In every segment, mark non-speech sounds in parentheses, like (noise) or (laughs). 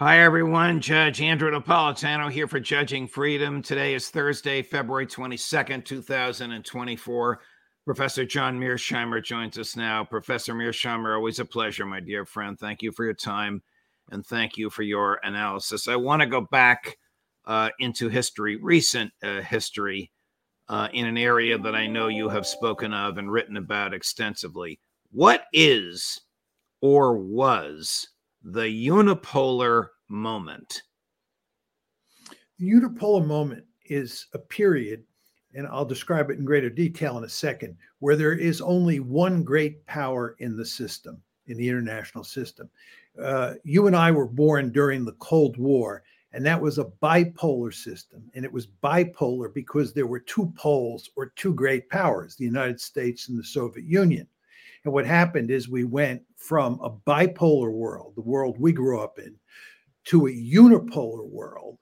Hi, everyone. Judge Andrew Napolitano here for Judging Freedom. Today is Thursday, February 22nd, 2024. Professor John Mearsheimer joins us now. Professor Mearsheimer, always a pleasure, my dear friend. Thank you for your time and thank you for your analysis. I want to go back uh, into history, recent uh, history, uh, in an area that I know you have spoken of and written about extensively. What is or was the unipolar moment? The unipolar moment is a period, and I'll describe it in greater detail in a second, where there is only one great power in the system, in the international system. Uh, you and I were born during the Cold War, and that was a bipolar system. And it was bipolar because there were two poles or two great powers, the United States and the Soviet Union. And what happened is we went from a bipolar world, the world we grew up in, to a unipolar world.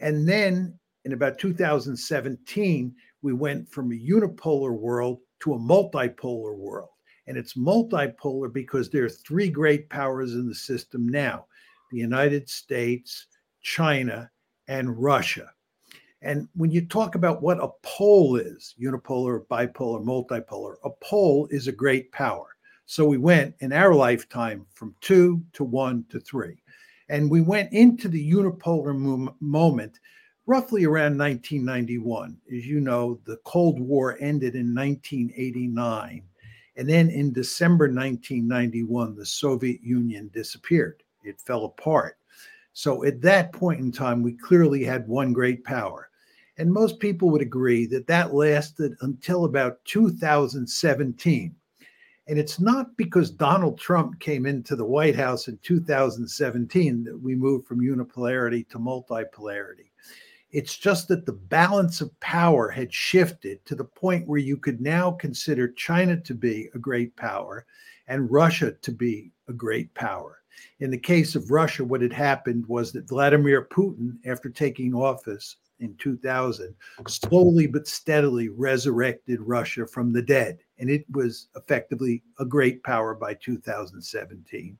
And then in about 2017, we went from a unipolar world to a multipolar world. And it's multipolar because there are three great powers in the system now the United States, China, and Russia. And when you talk about what a pole is unipolar, bipolar, multipolar a pole is a great power. So we went in our lifetime from two to one to three. And we went into the unipolar mo- moment roughly around 1991. As you know, the Cold War ended in 1989. And then in December 1991, the Soviet Union disappeared, it fell apart. So at that point in time, we clearly had one great power. And most people would agree that that lasted until about 2017 and it's not because Donald Trump came into the White House in 2017 that we moved from unipolarity to multipolarity. It's just that the balance of power had shifted to the point where you could now consider China to be a great power and Russia to be a great power. In the case of Russia, what had happened was that Vladimir Putin, after taking office in 2000, slowly but steadily resurrected Russia from the dead and it was effectively a great power by 2017.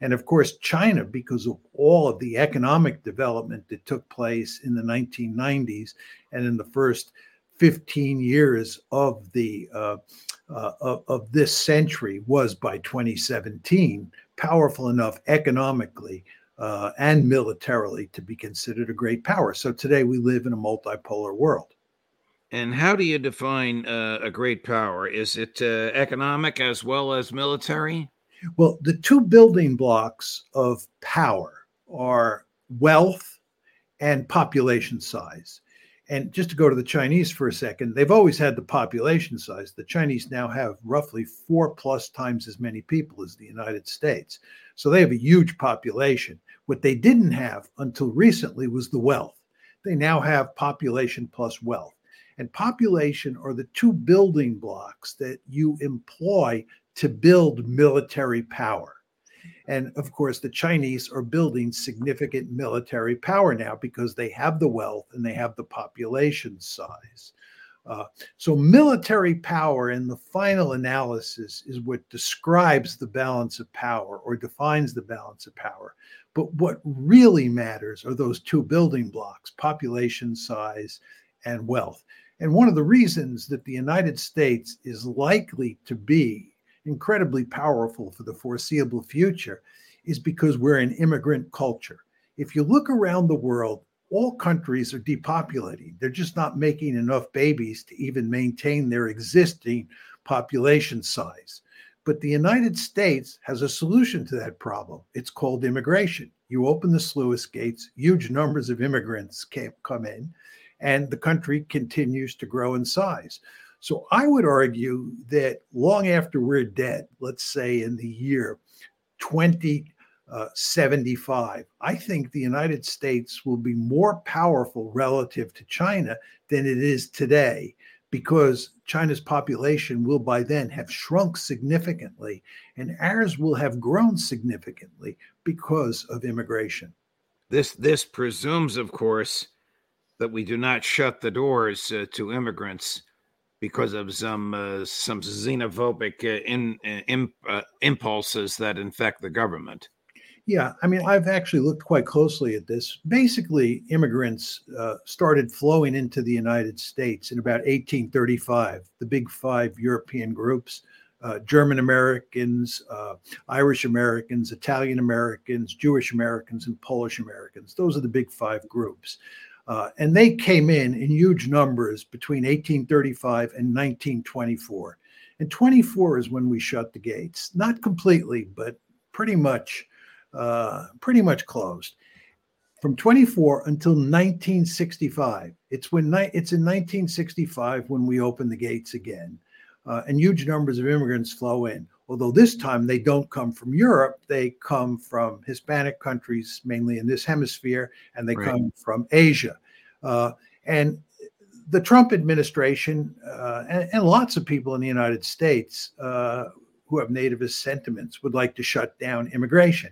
And of course, China, because of all of the economic development that took place in the 1990s and in the first 15 years of the uh, uh, of, of, this century, was by 2017 powerful enough economically uh, and militarily to be considered a great power. So today we live in a multipolar world. And how do you define uh, a great power? Is it uh, economic as well as military? Well, the two building blocks of power are wealth and population size. And just to go to the Chinese for a second, they've always had the population size. The Chinese now have roughly four plus times as many people as the United States. So they have a huge population. What they didn't have until recently was the wealth. They now have population plus wealth and population are the two building blocks that you employ to build military power. And of course, the Chinese are building significant military power now because they have the wealth and they have the population size. Uh, so, military power in the final analysis is what describes the balance of power or defines the balance of power. But what really matters are those two building blocks population size and wealth. And one of the reasons that the United States is likely to be incredibly powerful for the foreseeable future is because we're an immigrant culture. If you look around the world, all countries are depopulating. They're just not making enough babies to even maintain their existing population size. But the United States has a solution to that problem. It's called immigration. You open the sluice gates, huge numbers of immigrants come in, and the country continues to grow in size. So I would argue that long after we're dead, let's say in the year 2075, uh, I think the United States will be more powerful relative to China than it is today because China's population will by then have shrunk significantly and ours will have grown significantly because of immigration. This this presumes of course that we do not shut the doors uh, to immigrants because of some uh, some xenophobic uh, in, uh, in uh, impulses that infect the government. Yeah, I mean, I've actually looked quite closely at this. Basically, immigrants uh, started flowing into the United States in about 1835. The big five European groups uh, German Americans, uh, Irish Americans, Italian Americans, Jewish Americans, and Polish Americans. Those are the big five groups. Uh, and they came in in huge numbers between 1835 and 1924. And 24 is when we shut the gates, not completely, but pretty much uh, pretty much closed from 24 until 1965. It's when ni- it's in 1965 when we open the gates again, uh, and huge numbers of immigrants flow in. Although this time they don't come from Europe, they come from Hispanic countries, mainly in this hemisphere, and they right. come from Asia. Uh, and the Trump administration uh, and, and, lots of people in the United States uh, who have nativist sentiments would like to shut down immigration.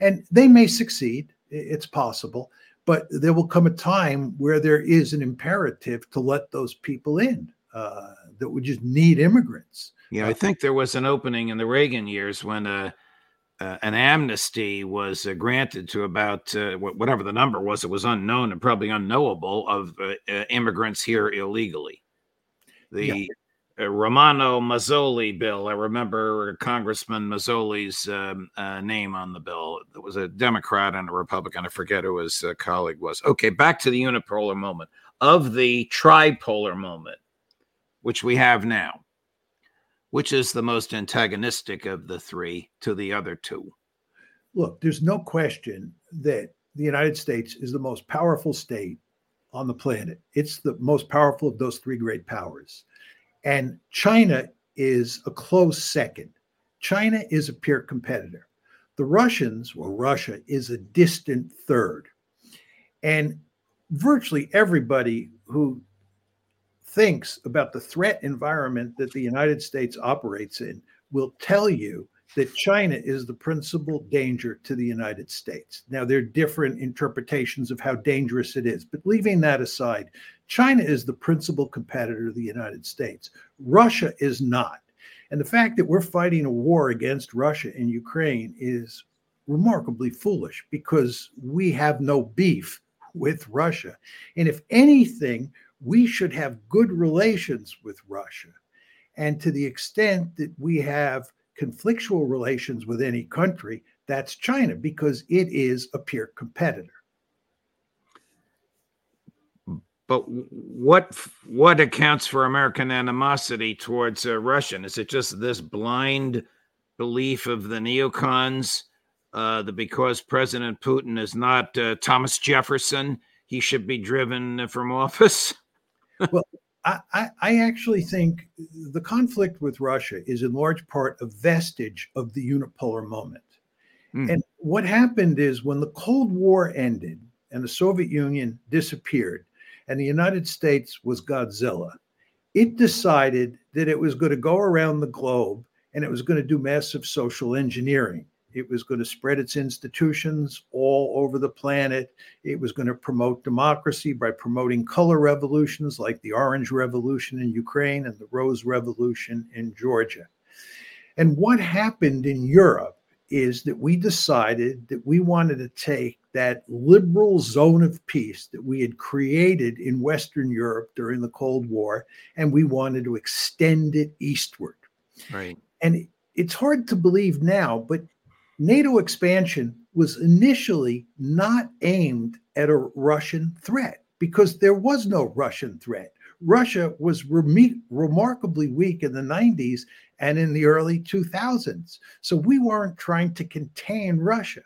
And they may succeed, it's possible, but there will come a time where there is an imperative to let those people in uh, that would just need immigrants. Yeah, I think there was an opening in the Reagan years when uh, uh, an amnesty was uh, granted to about uh, whatever the number was. It was unknown and probably unknowable of uh, uh, immigrants here illegally. The yeah. Uh, Romano Mazzoli bill. I remember Congressman Mazzoli's um, uh, name on the bill. It was a Democrat and a Republican. I forget who his uh, colleague was. Okay, back to the unipolar moment. Of the tripolar moment, which we have now, which is the most antagonistic of the three to the other two? Look, there's no question that the United States is the most powerful state on the planet. It's the most powerful of those three great powers. And China is a close second. China is a peer competitor. The Russians, well, Russia, is a distant third. And virtually everybody who thinks about the threat environment that the United States operates in will tell you that China is the principal danger to the United States. Now, there are different interpretations of how dangerous it is, but leaving that aside, China is the principal competitor of the United States. Russia is not. And the fact that we're fighting a war against Russia in Ukraine is remarkably foolish because we have no beef with Russia. And if anything, we should have good relations with Russia. And to the extent that we have conflictual relations with any country, that's China because it is a peer competitor. But what what accounts for American animosity towards uh, Russian? Is it just this blind belief of the neocons uh, that because President Putin is not uh, Thomas Jefferson, he should be driven from office? (laughs) well, I, I, actually think the conflict with Russia is in large part a vestige of the unipolar moment. Mm. And what happened is when the Cold War ended and the Soviet Union disappeared, and the United States was Godzilla, it decided that it was going to go around the globe and it was going to do massive social engineering. It was going to spread its institutions all over the planet. It was going to promote democracy by promoting color revolutions like the Orange Revolution in Ukraine and the Rose Revolution in Georgia. And what happened in Europe is that we decided that we wanted to take that liberal zone of peace that we had created in Western Europe during the Cold War, and we wanted to extend it eastward. Right. And it's hard to believe now, but NATO expansion was initially not aimed at a Russian threat because there was no Russian threat. Russia was rem- remarkably weak in the 90s and in the early 2000s. So we weren't trying to contain Russia.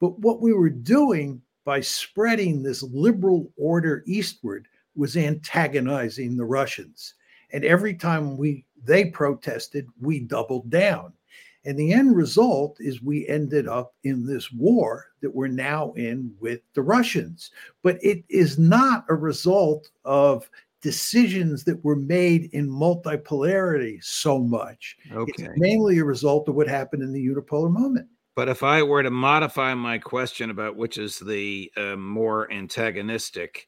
But what we were doing by spreading this liberal order eastward was antagonizing the Russians. And every time we they protested, we doubled down. And the end result is we ended up in this war that we're now in with the Russians. But it is not a result of decisions that were made in multipolarity so much. Okay. It's mainly a result of what happened in the unipolar moment. But if I were to modify my question about which is the uh, more antagonistic,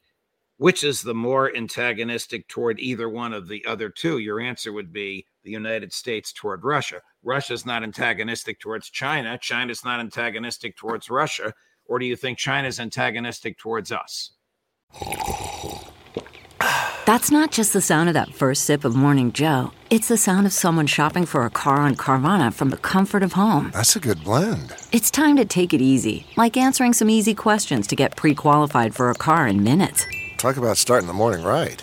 which is the more antagonistic toward either one of the other two, your answer would be the United States toward Russia. Russia's not antagonistic towards China. China's not antagonistic towards Russia. Or do you think China's antagonistic towards us? That's not just the sound of that first sip of Morning Joe. It's the sound of someone shopping for a car on Carvana from the comfort of home. That's a good blend. It's time to take it easy, like answering some easy questions to get pre qualified for a car in minutes. Talk about starting the morning right.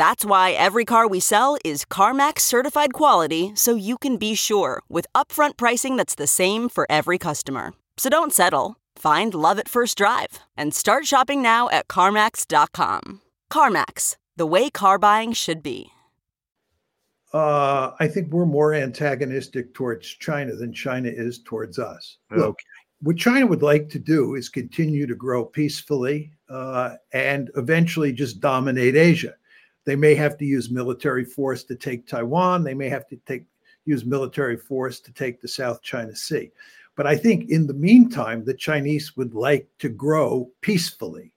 That's why every car we sell is CarMax certified quality so you can be sure with upfront pricing that's the same for every customer. So don't settle. Find love at first drive and start shopping now at CarMax.com. CarMax, the way car buying should be. Uh, I think we're more antagonistic towards China than China is towards us. Look, Okay. what China would like to do is continue to grow peacefully uh, and eventually just dominate Asia. They may have to use military force to take Taiwan. They may have to take use military force to take the South China Sea. But I think in the meantime, the Chinese would like to grow peacefully.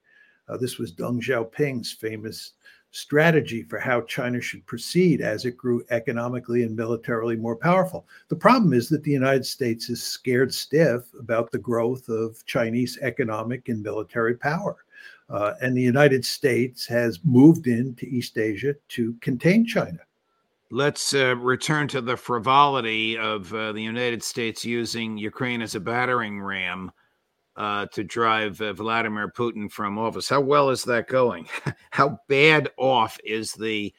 Uh, this was Deng Xiaoping's famous strategy for how China should proceed as it grew economically and militarily more powerful. The problem is that the United States is scared stiff about the growth of Chinese economic and military power. Uh, and the United States has moved into East Asia to contain China. Let's uh, return to the frivolity of uh, the United States using Ukraine as a battering ram uh, to drive uh, Vladimir Putin from office. How well is that going? (laughs) How bad off is the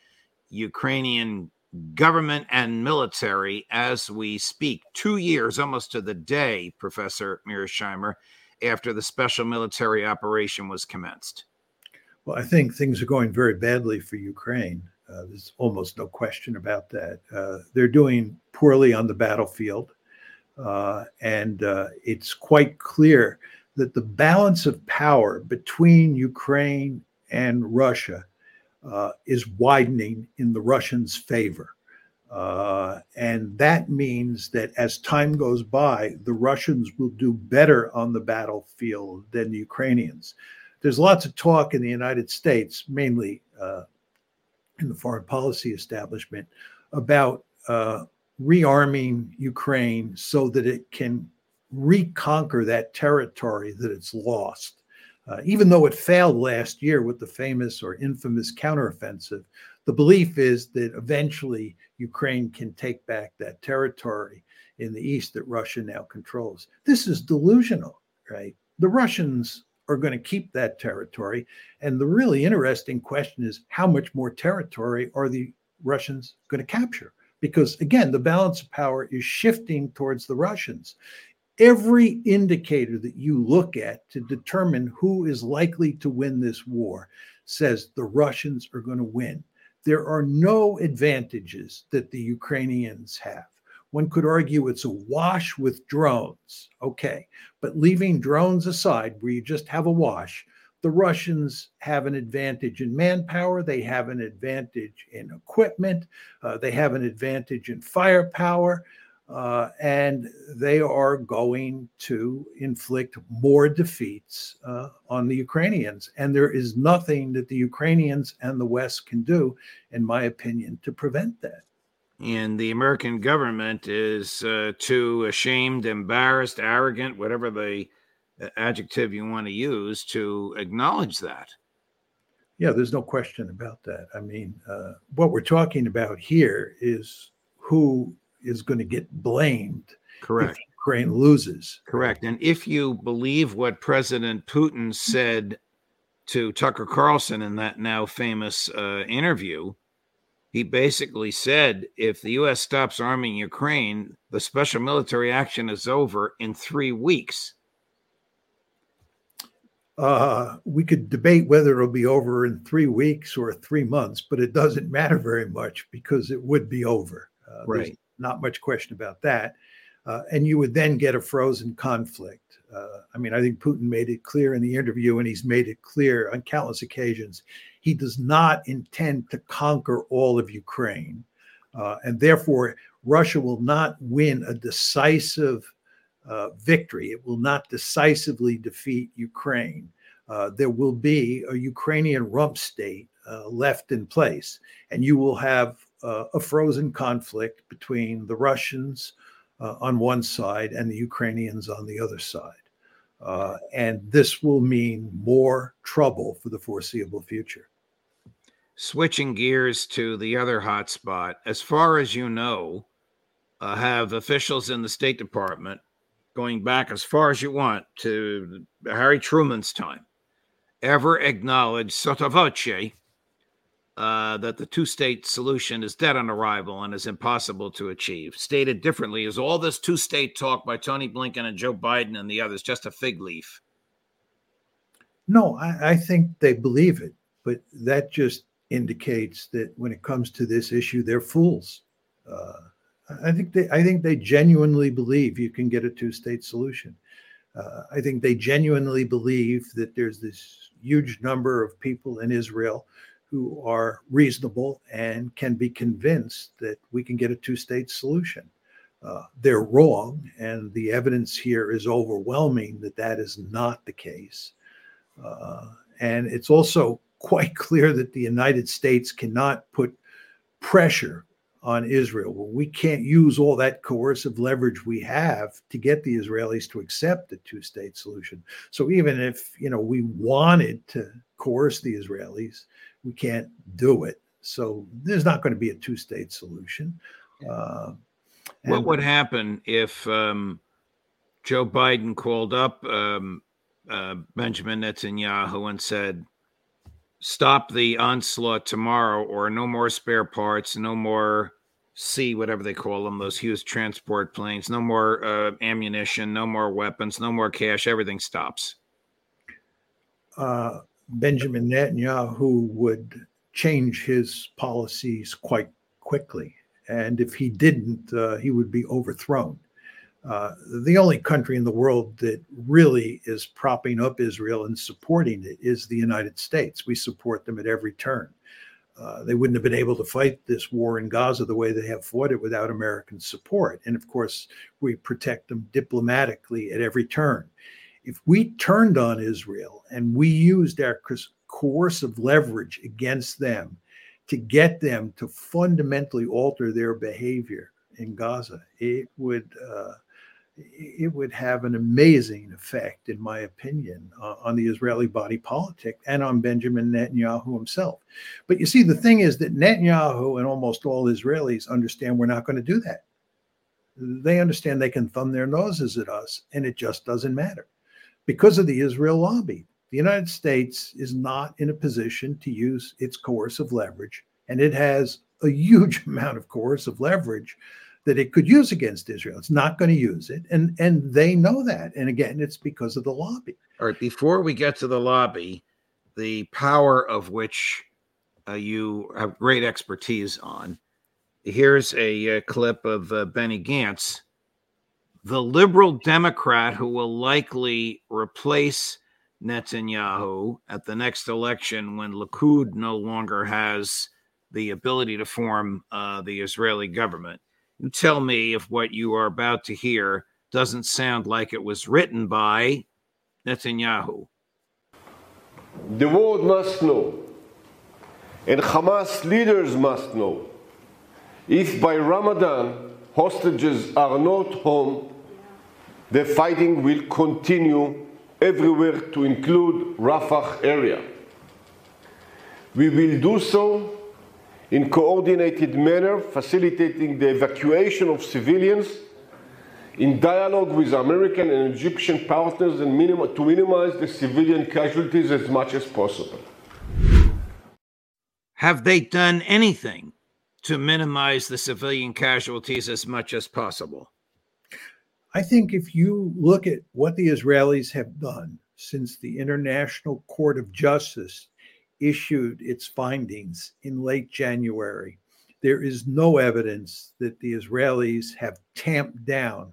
Ukrainian government and military as we speak? Two years, almost to the day, Professor Mearsheimer, after the special military operation was commenced. Well, I think things are going very badly for Ukraine. Uh, there's almost no question about that. Uh, they're doing poorly on the battlefield. Uh, and uh, it's quite clear that the balance of power between Ukraine and Russia uh, is widening in the Russians' favor. Uh, and that means that as time goes by, the Russians will do better on the battlefield than the Ukrainians. There's lots of talk in the United States, mainly uh, in the foreign policy establishment, about uh, rearming Ukraine so that it can reconquer that territory that it's lost. Uh, even though it failed last year with the famous or infamous counteroffensive, the belief is that eventually Ukraine can take back that territory in the east that Russia now controls. This is delusional, right? The Russians are going to keep that territory. And the really interesting question is how much more territory are the Russians going to capture? Because again, the balance of power is shifting towards the Russians every indicator that you look at to determine who is likely to win this war says the Russians are going to win. There are no advantages that the Ukrainians have. One could argue it's a wash with drones. Okay. But leaving drones aside, where you just have a wash, the Russians have an advantage in manpower, they have an advantage in equipment, uh, they have an advantage in firepower, uh, and they are going to inflict more defeats uh, on the Ukrainians. And there is nothing that the Ukrainians and the West can do, in my opinion, to prevent that. And the American government is uh, too ashamed, embarrassed, arrogant, whatever the adjective you want to use to acknowledge that. Yeah, there's no question about that. I mean, uh, what we're talking about here is who is going to get blamed. Correct. Ukraine loses. Correct. And if you believe what President Putin said to Tucker Carlson in that now famous uh, interview, he basically said if the U.S. stops arming Ukraine, the special military action is over in three weeks. Uh, we could debate whether it'll be over in three weeks or three months, but it doesn't matter very much because it would be over. Uh, right. Not much question about that. Uh, and you would then get a frozen conflict. Uh, I mean, I think Putin made it clear in the interview, and he's made it clear on countless occasions. He does not intend to conquer all of Ukraine. Uh, and therefore, Russia will not win a decisive uh, victory. It will not decisively defeat Ukraine. Uh, there will be a Ukrainian rump state uh, left in place, and you will have uh, a frozen conflict between the Russians uh, on one side and the Ukrainians on the other side. Uh, and this will mean more trouble for the foreseeable future. Switching gears to the other hotspot, as far as you know, have officials in the State Department going back as far as you want to Harry Truman's time, ever acknowledged sotto voce uh, that the two state solution is dead on arrival and is impossible to achieve. Stated differently, is all this two state talk by Tony Blinken and Joe Biden and the others just a fig leaf? No, I, I think they believe it, but that just indicates that when it comes to this issue, they're fools. Uh, I think they I think they genuinely believe you can get a two-state solution. Uh, I think they genuinely believe that there's this huge number of people in Israel who are reasonable and can be convinced that we can get a two-state solution. Uh, they're wrong, and the evidence here is overwhelming that that is not the case. Uh, and it's also quite (laughs) clear that the United States cannot put pressure on Israel. We can't use all that coercive leverage we have to get the Israelis to accept a two-state solution. So even if you know we wanted to coerce the Israelis, we can't do it. So there's not going to be a two-state solution. Uh, what would happen if um, Joe Biden called up um, uh, Benjamin Netanyahu and said, stop the onslaught tomorrow or no more spare parts, no more C, whatever they call them, those huge transport planes, no more uh, ammunition, no more weapons, no more cash, everything stops. Uh, Benjamin Netanyahu would change his policies quite quickly. And if he didn't, uh, he would be overthrown. Uh, the only country in the world that really is propping up Israel and supporting it is the United States. We support them at every turn. Uh, they wouldn't have been able to fight this war in Gaza the way they have fought it without American support. And of course, we protect them diplomatically at every turn. If we turned on Israel and we used our coercive leverage against them to get them to fundamentally alter their behavior in Gaza, it would uh, it would have an amazing effect, in my opinion, uh, on the Israeli body politic and on Benjamin Netanyahu himself. But you see, the thing is that Netanyahu and almost all Israelis understand we're not going to do that. They understand they can thumb their noses at us, and it just doesn't matter because of the Israel lobby. The United States is not in a position to use its coercive leverage, and it has a huge (laughs) amount of coercive leverage that it could use against Israel. It's not going to use it, and and they know that. And again, it's because of the lobby. All right. Before we get to the lobby, the power of which uh, you have great expertise on. Here's a, uh, clip of uh, Benny Gantz, the liberal Democrat who will likely replace Netanyahu at the next election when Likud no longer has the ability to form uh, the Israeli government. You tell me if what you are about to hear doesn't sound like it was written by Netanyahu. The world must know, and Hamas leaders must know, if by Ramadan hostages are not home, the fighting will continue everywhere to include Rafah area. We will do so in coordinated manner, facilitating the evacuation of civilians in dialogue with American and Egyptian partners and to minimize the civilian casualties as much as possible. Have they done anything to minimize the civilian casualties as much as possible? I think if you look at what the Israelis have done since the International Court of Justice issued its findings in late January, there is no evidence that the Israelis have tamped down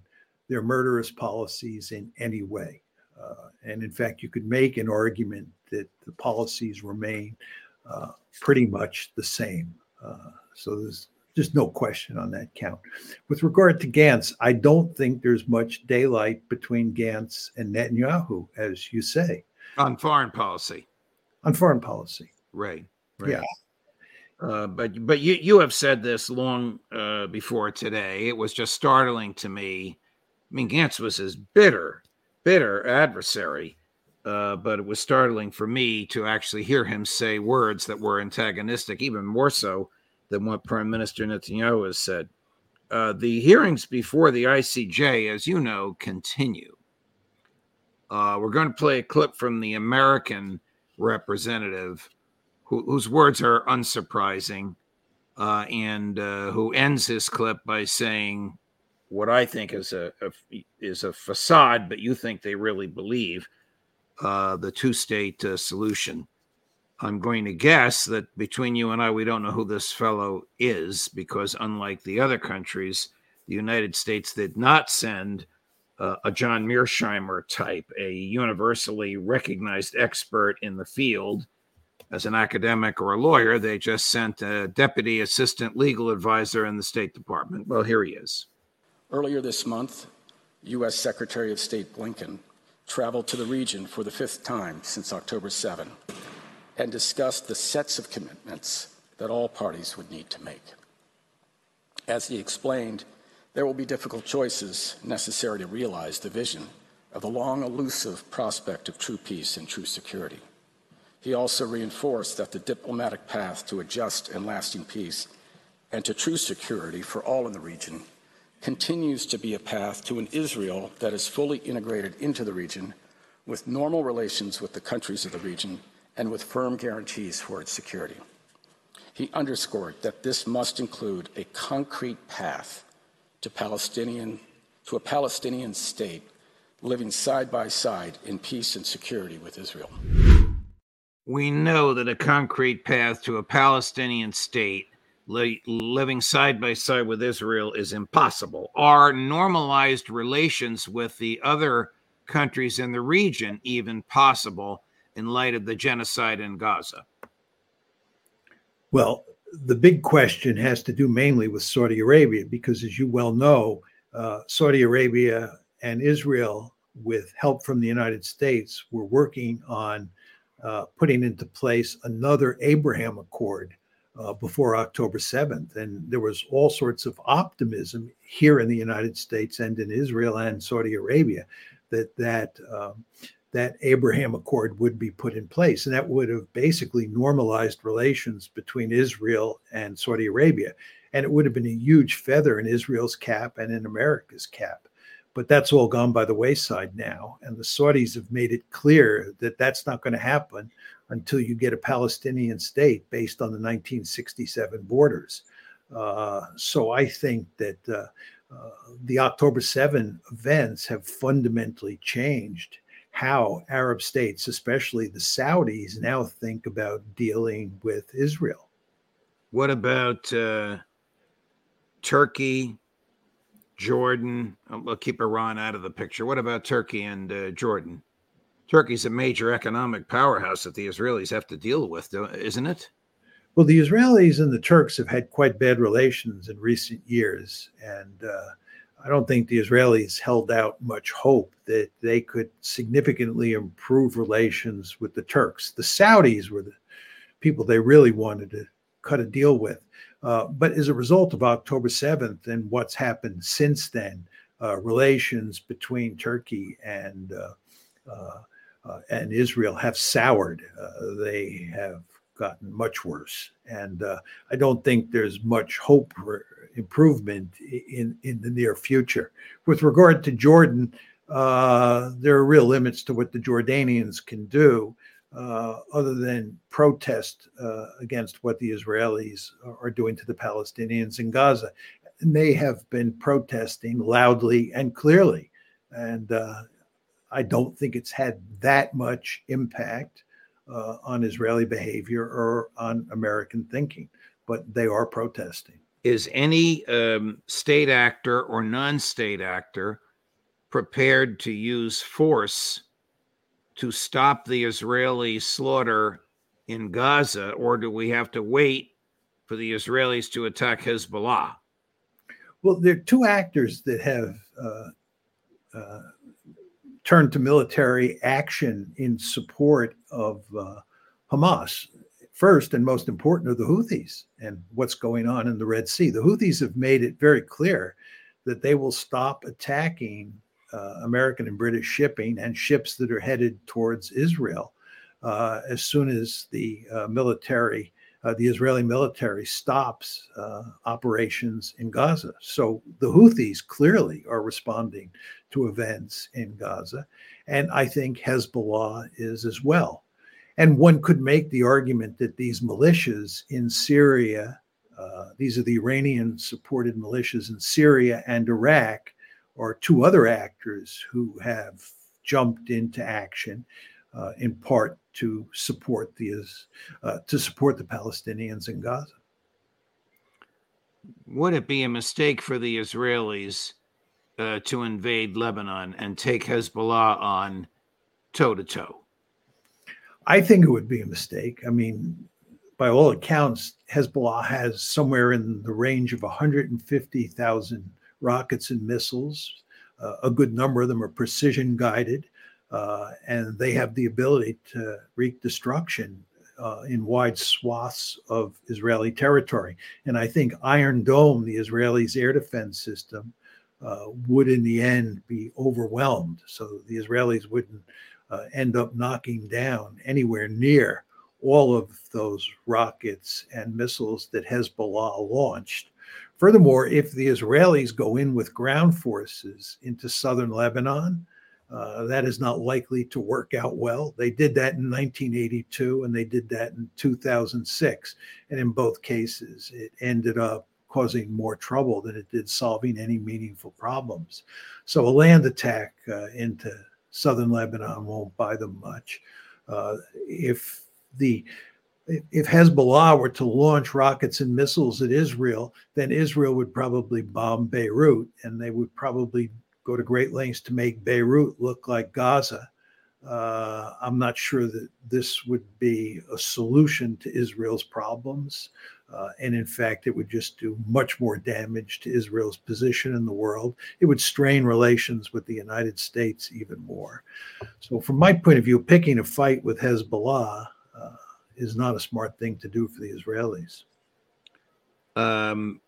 their murderous policies in any way. Uh, and in fact, you could make an argument that the policies remain uh, pretty much the same. Uh, so there's just no question on that count. With regard to Gantz, I don't think there's much daylight between Gantz and Netanyahu, as you say. On foreign policy. On foreign policy. Right. right. Yeah. Uh, but but you you have said this long uh, before today. It was just startling to me. I mean, Gantz was his bitter, bitter adversary, uh, but it was startling for me to actually hear him say words that were antagonistic, even more so than what Prime Minister Netanyahu has said. Uh, the hearings before the ICJ, as you know, continue. Uh, we're going to play a clip from the American representative who, whose words are unsurprising uh, and uh, who ends his clip by saying what I think is a, a is a facade, but you think they really believe uh, the two state uh, solution. I'm going to guess that between you and I, we don't know who this fellow is because, unlike the other countries, the United States did not send uh, a John Mearsheimer type, a universally recognized expert in the field as an academic or a lawyer. They just sent a deputy assistant legal advisor in the State Department. Well, here he is. Earlier this month, U.S. Secretary of State Blinken traveled to the region for the fifth time since October 7 and discussed the sets of commitments that all parties would need to make. As he explained, there will be difficult choices necessary to realize the vision of the long elusive prospect of true peace and true security. He also reinforced that the diplomatic path to a just and lasting peace and to true security for all in the region continues to be a path to an Israel that is fully integrated into the region with normal relations with the countries of the region and with firm guarantees for its security. He underscored that this must include a concrete path to Palestinian to a Palestinian state living side by side in peace and security with Israel. We know that a concrete path to a Palestinian state li- living side by side with Israel is impossible. Are normalized relations with the other countries in the region even possible? In light of the genocide in Gaza? Well, the big question has to do mainly with Saudi Arabia, because as you well know, uh, Saudi Arabia and Israel, with help from the United States, were working on uh, putting into place another Abraham Accord uh, before October 7th. And there was all sorts of optimism here in the United States and in Israel and Saudi Arabia that that um, that Abraham Accord would be put in place. And that would have basically normalized relations between Israel and Saudi Arabia. And it would have been a huge feather in Israel's cap and in America's cap. But that's all gone by the wayside now. And the Saudis have made it clear that that's not going to happen until you get a Palestinian state based on the 1967 borders. Uh, so I think that uh, uh, the October 7 events have fundamentally changed how Arab states, especially the Saudis, now think about dealing with Israel. What about uh, Turkey, Jordan? We'll keep Iran out of the picture. What about Turkey and uh, Jordan? Turkey's a major economic powerhouse that the Israelis have to deal with, isn't it? Well, the Israelis and the Turks have had quite bad relations in recent years, and uh, I don't think the Israelis held out much hope that they could significantly improve relations with the Turks. The Saudis were the people they really wanted to cut a deal with. Uh, but as a result of October 7th and what's happened since then, uh, relations between Turkey and uh, uh, uh and Israel have soured. Uh, they have gotten much worse, and I don't think there's much hope for improvement in in the near future. With regard to Jordan, there are real limits to what the Jordanians can do uh, other than protest uh, against what the Israelis are doing to the Palestinians in Gaza. And they have been protesting loudly and clearly. And uh, I don't think it's had that much impact uh, on Israeli behavior or on American thinking, but they are protesting. Is any um, state actor or non state actor prepared to use force? to stop the Israeli slaughter in Gaza, or do we have to wait for the Israelis to attack Hezbollah? Well, there are two actors that have uh, uh, turned to military action in support of uh, Hamas. First and most important are the Houthis and what's going on in the Red Sea. The Houthis have made it very clear that they will stop attacking uh, American and British shipping and ships that are headed towards Israel uh, as soon as the uh, military, uh, the Israeli military, stops uh, operations in Gaza. So the Houthis clearly are responding to events in Gaza. And I think Hezbollah is as well. And one could make the argument that these militias in Syria, uh, these are the Iranian supported militias in Syria and Iraq, are two other actors who have jumped into action uh, in part to support the uh, to support the Palestinians in Gaza. Would it be a mistake for the Israelis uh, to invade Lebanon and take Hezbollah on toe to toe? I think it would be a mistake. I mean, by all accounts, Hezbollah has somewhere in the range of 150,000 rockets and missiles. Uh, a good number of them are precision guided, uh, and they have the ability to wreak destruction uh, in wide swaths of Israeli territory. And I think Iron Dome, the Israelis' air defense system, uh, would in the end be overwhelmed. So the Israelis wouldn't uh, end up knocking down anywhere near all of those rockets and missiles that Hezbollah launched. Furthermore, if the Israelis go in with ground forces into southern Lebanon, uh, that is not likely to work out well. They did that in 1982 and they did that in 2006. And in both cases, it ended up causing more trouble than it did solving any meaningful problems. So a land attack uh, into southern Lebanon won't buy them much. Uh, if the if Hezbollah were to launch rockets and missiles at Israel, then Israel would probably bomb Beirut and they would probably go to great lengths to make Beirut look like Gaza. Uh, I'm not sure that this would be a solution to Israel's problems. Uh, and in fact, it would just do much more damage to Israel's position in the world. It would strain relations with the United States even more. So, from my point of view, picking a fight with Hezbollah uh, is not a smart thing to do for the Israelis. Um,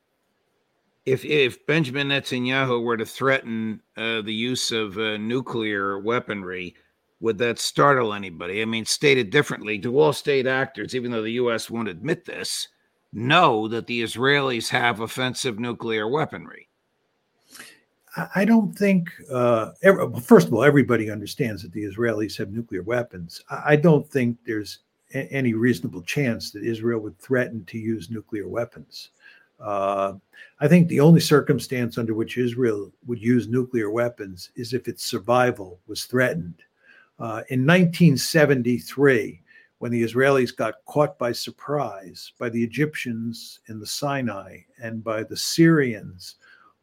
if if Benjamin Netanyahu were to threaten uh, the use of uh, nuclear weaponry, would that startle anybody? I mean, stated differently, do all state actors, even though the U.S. won't admit this, know that the Israelis have offensive nuclear weaponry? I don't think, uh, every, first of all, everybody understands that the Israelis have nuclear weapons. I don't think there's any reasonable chance that Israel would threaten to use nuclear weapons. Uh, I think the only circumstance under which Israel would use nuclear weapons is if its survival was threatened. Uh, in 1973, when the Israelis got caught by surprise by the Egyptians in the Sinai and by the Syrians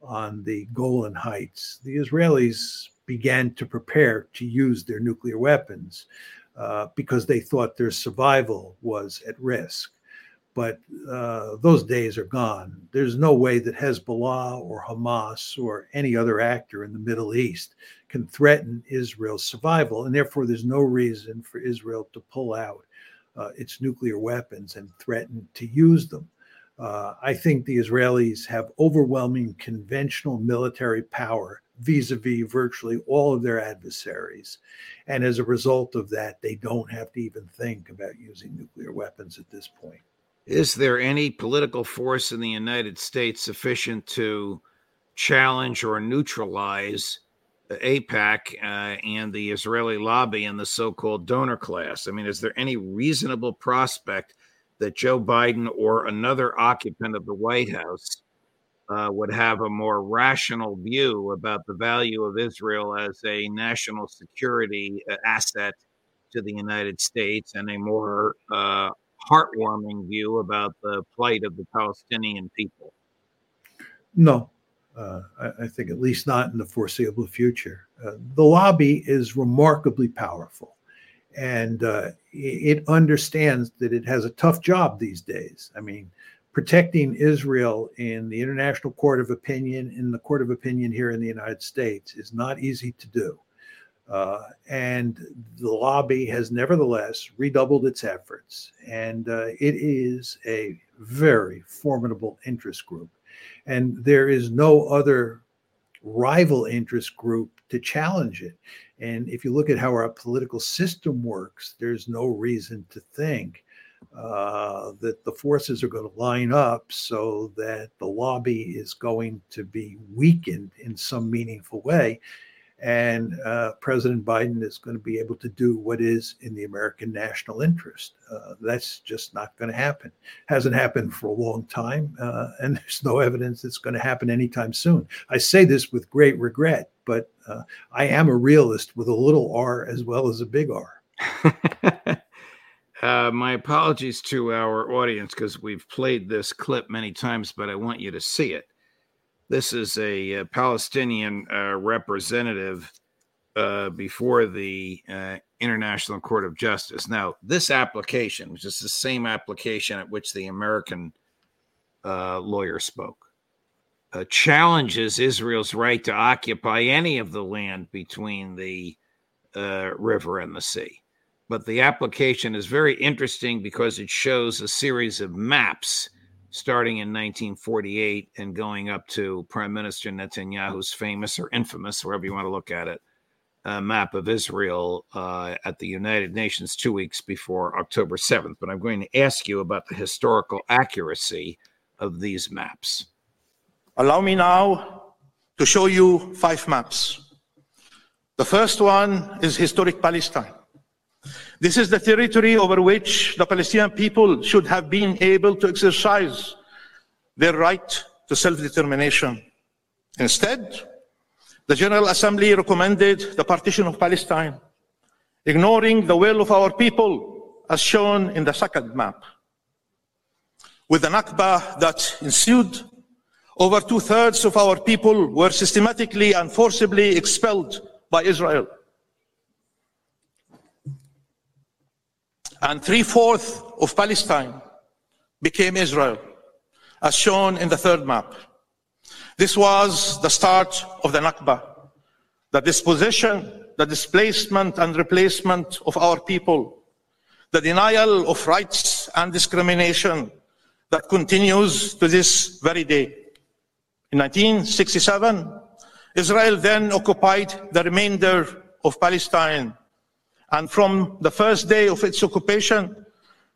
on the Golan Heights, the Israelis began to prepare to use their nuclear weapons uh, because they thought their survival was at risk. But uh, those days are gone. There's no way that Hezbollah or Hamas or any other actor in the Middle East can threaten Israel's survival. And therefore, there's no reason for Israel to pull out uh, its nuclear weapons and threaten to use them. Uh, I think the Israelis have overwhelming conventional military power vis a vis virtually all of their adversaries. And as a result of that, they don't have to even think about using nuclear weapons at this point. Is there any political force in the United States sufficient to challenge or neutralize AIPAC uh, and the Israeli lobby and the so called donor class? I mean, is there any reasonable prospect that Joe Biden or another occupant of the White House uh, would have a more rational view about the value of Israel as a national security uh, asset to the United States and a more uh, heartwarming view about the plight of the Palestinian people? No, I, I, think at least not in the foreseeable future. Uh, the lobby is remarkably powerful and uh, it understands that it has a tough job these days. I mean, protecting Israel in the International Court of Opinion, in the Court of Opinion here in the United States, is not easy to do. Uh, and the lobby has nevertheless redoubled its efforts, and uh, it is a very formidable interest group. And there is no other rival interest group to challenge it. And if you look at how our political system works, there's no reason to think uh, that the forces are going to line up so that the lobby is going to be weakened in some meaningful way and uh, President Biden is going to be able to do what is in the American national interest. Uh, that's just not going to happen. Hasn't happened for a long time, uh, and (laughs) there's no evidence it's going to happen anytime soon. I say this with great regret, but uh, I am a realist with a little r as well as a big R. (laughs) Uh, my apologies to our audience because we've played this clip many times, but I want you to see it. This is a, a Palestinian uh, representative uh, before the uh, International Court of Justice. Now, this application, which is the same application at which the American uh, lawyer spoke, uh, challenges Israel's right to occupy any of the land between the uh, river and the sea. But the application is very interesting because it shows a series of maps starting in 1948 and going up to Prime Minister Netanyahu's famous or infamous, wherever you want to look at it, uh, map of Israel uh, at the United Nations two weeks before October 7th. But I'm going to ask you about the historical accuracy of these maps. Allow me now to show you five maps. The first one is historic Palestine. This is the territory over which the Palestinian people should have been able to exercise their right to self-determination. Instead, the General Assembly recommended the partition of Palestine, ignoring the will of our people as shown in the second map. With the Nakba that ensued, over two thirds of our people were systematically and forcibly expelled by Israel. And three fourths of Palestine became Israel, as shown in the third map. This was the start of the Nakba, the disposition, the displacement and replacement of our people, the denial of rights and discrimination that continues to this very day. In 1967, Israel then occupied the remainder of Palestine and from the first day of its occupation,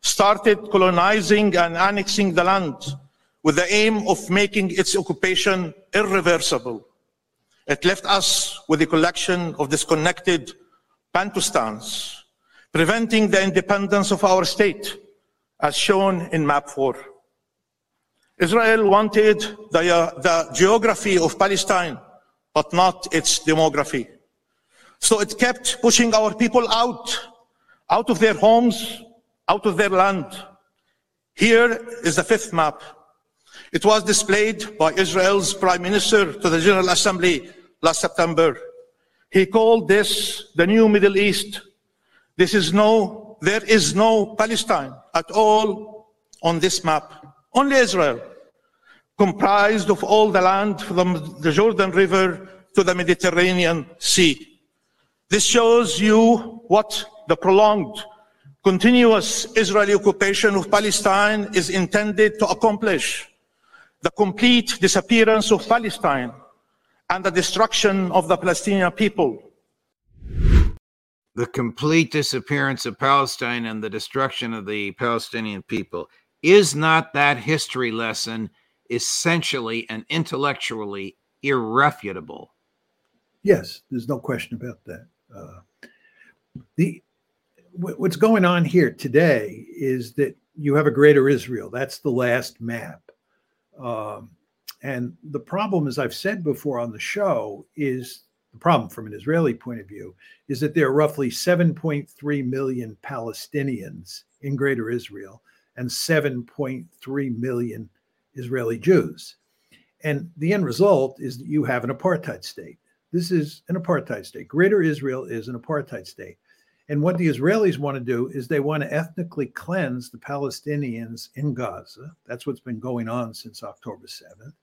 started colonizing and annexing the land with the aim of making its occupation irreversible. It left us with a collection of disconnected Bantustans, preventing the independence of our state, as shown in map four. Israel wanted the, uh, the geography of Palestine, but not its demography. So it kept pushing our people out, out of their homes, out of their land. Here is the fifth map. It was displayed by Israel's prime minister to the General Assembly last September. He called this the new Middle East. This is no, there is no Palestine at all on this map. Only Israel, comprised of all the land from the Jordan River to the Mediterranean Sea. This shows you what the prolonged, continuous Israeli occupation of Palestine is intended to accomplish. The complete disappearance of Palestine and the destruction of the Palestinian people. The complete disappearance of Palestine and the destruction of the Palestinian people. Is not that history lesson essentially and intellectually irrefutable? Yes, there's no question about that. Uh, the what's going on here today is that you have a greater Israel. That's the last map. Um, and the problem, as I've said before on the show, is the problem from an Israeli point of view is that there are roughly 7.3 million Palestinians in greater Israel and 7.3 million Israeli Jews. And the end result is that you have an apartheid state. This is an apartheid state. Greater Israel is an apartheid state. And what the Israelis want to do is they want to ethnically cleanse the Palestinians in Gaza. That's what's been going on since October 7th.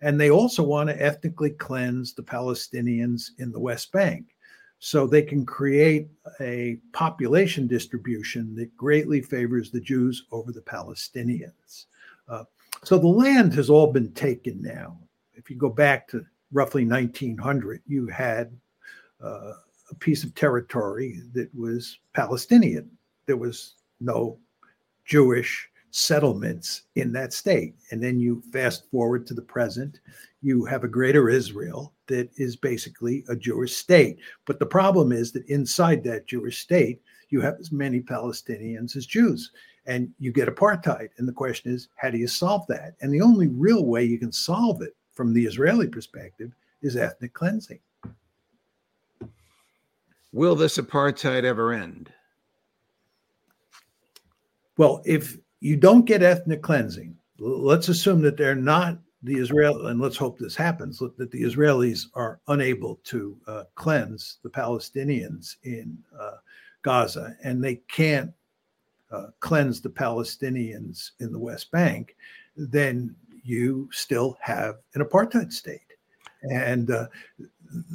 And they also want to ethnically cleanse the Palestinians in the West Bank so they can create a population distribution that greatly favors the Jews over the Palestinians. Uh, so the land has all been taken now. If you go back to roughly 1900, you had uh, a piece of territory that was Palestinian. There was no Jewish settlements in that state. And then you fast forward to the present, you have a greater Israel that is basically a Jewish state. But the problem is that inside that Jewish state, you have as many Palestinians as Jews. And you get apartheid. And the question is, how do you solve that? And the only real way you can solve it from the Israeli perspective is ethnic cleansing. Will this apartheid ever end? Well, if you don't get ethnic cleansing, let's assume that they're not the Israel, and let's hope this happens, that the Israelis are unable to uh, cleanse the Palestinians in uh, Gaza, and they can't uh, cleanse the Palestinians in the West Bank, then you still have an apartheid state. And uh,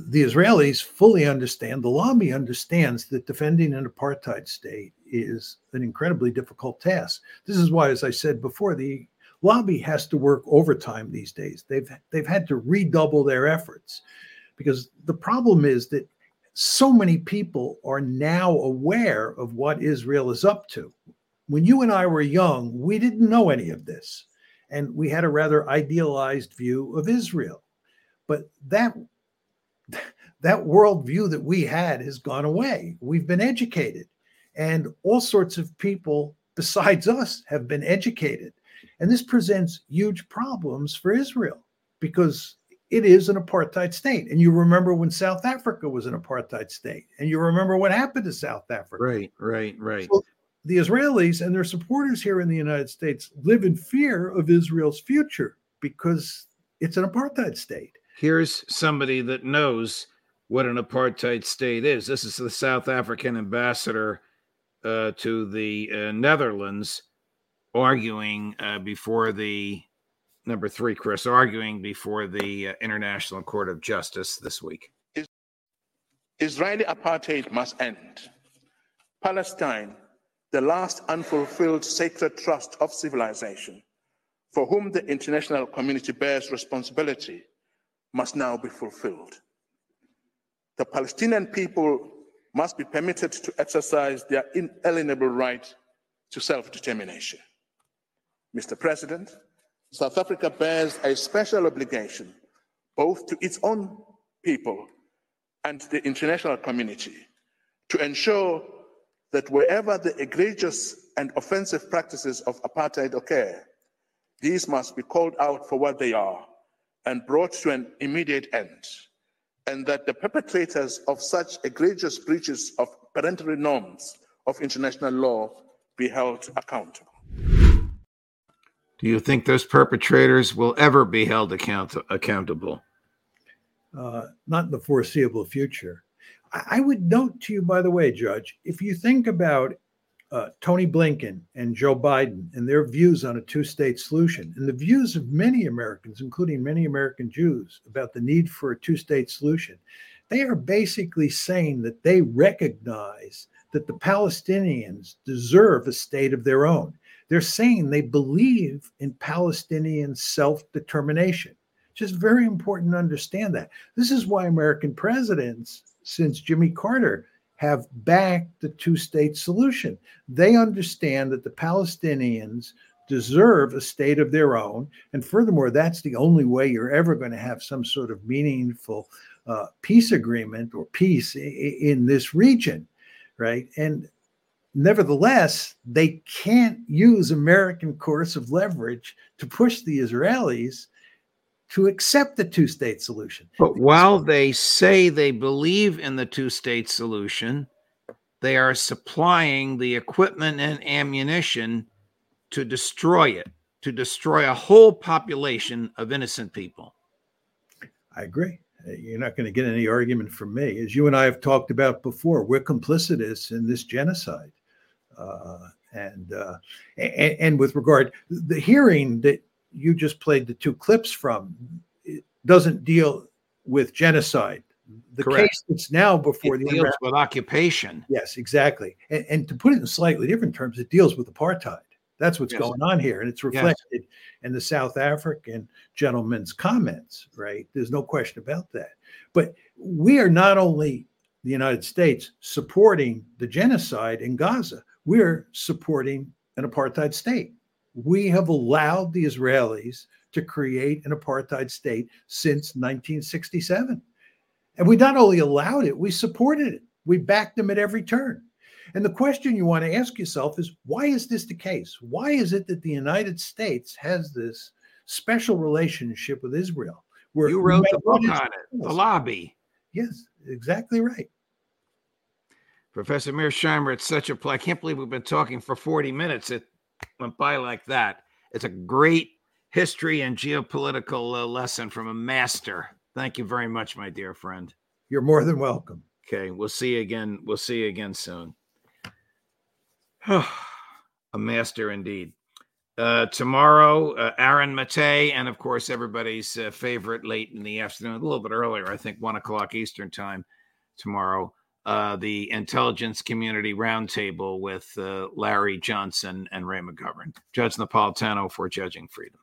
the Israelis fully understand, the lobby understands that defending an apartheid state is an incredibly difficult task. This is why, as I said before, the lobby has to work overtime these days. They've they've had to redouble their efforts because the problem is that so many people are now aware of what Israel is up to. When you and I were young, we didn't know any of this and we had a rather idealized view of Israel. But that that worldview that we had has gone away. We've been educated, and all sorts of people besides us have been educated. And this presents huge problems for Israel because it is an apartheid state. And you remember when South Africa was an apartheid state, and you remember what happened to South Africa. Right, right, right. So the Israelis and their supporters here in the United States live in fear of Israel's future because it's an apartheid state. Here's somebody that knows what an apartheid state is. This is the South African ambassador uh, to the uh, Netherlands arguing uh, before the number three, Chris, arguing before the uh, International Court of Justice this week. Israeli apartheid must end. Palestine the last unfulfilled sacred trust of civilization, for whom the international community bears responsibility, must now be fulfilled. The Palestinian people must be permitted to exercise their inalienable right to self determination. Mr. President, South Africa bears a special obligation both to its own people and the international community to ensure that wherever the egregious and offensive practices of apartheid occur, these must be called out for what they are and brought to an immediate end, and that the perpetrators of such egregious breaches of peremptory norms of international law be held accountable. Do you think those perpetrators will ever be held account- accountable? Uh, not in the foreseeable future. I would note to you, by the way, Judge, if you think about uh, Tony Blinken and Joe Biden and their views on a two state solution, and the views of many Americans, including many American Jews, about the need for a two state solution, they are basically saying that they recognize that the Palestinians deserve a state of their own. They're saying they believe in Palestinian self determination. Just very important to understand that. This is why American presidents, since Jimmy Carter, have backed the two state solution. They understand that the Palestinians deserve a state of their own. And furthermore, that's the only way you're ever going to have some sort of meaningful uh, peace agreement or peace I- in this region, right? And nevertheless, they can't use American course of leverage to push the Israelis to accept the two state solution. But while they say they believe in the two state solution, they are supplying the equipment and ammunition to destroy it, to destroy a whole population of innocent people. I agree. Uh, You're not going to get any argument from me. As you and I have talked about before, we're complicitous in this genocide. Uh, and, uh, and and with regard the hearing that you just played the two clips from it doesn't deal with genocide. The Correct. case that's now before It the deals with occupation. Yes, exactly. And, and to put it in slightly different terms, it deals with apartheid. That's what's Yes. going on here. And it's reflected in the South African gentleman's comments, right? There's no question about that. But we are not only the United States supporting the genocide in Gaza, we're supporting an apartheid state. We have allowed the Israelis to create an apartheid state since 1967. And we not only allowed it, we supported it. We backed them at every turn. And the question you want to ask yourself is why is this the case? Why is it that the United States has this special relationship with Israel? Where You wrote the book on it, The Lobby. Yes, exactly right. Professor Mearsheimer, it's such a play. I can't believe we've been talking for 40 minutes. It went by like that. It's a great history and geopolitical uh, lesson from a master. Thank you very much, my dear friend. You're more than welcome. Okay, we'll see you again. We'll see you again soon. (sighs) a master indeed. Uh, tomorrow, uh, Aaron Maté, and of course, everybody's uh, favorite late in the afternoon, a little bit earlier, I think one o'clock Eastern time tomorrow, uh, the Intelligence Community Roundtable with uh, Larry Johnson and Ray McGovern. Judge Napolitano for Judging Freedom.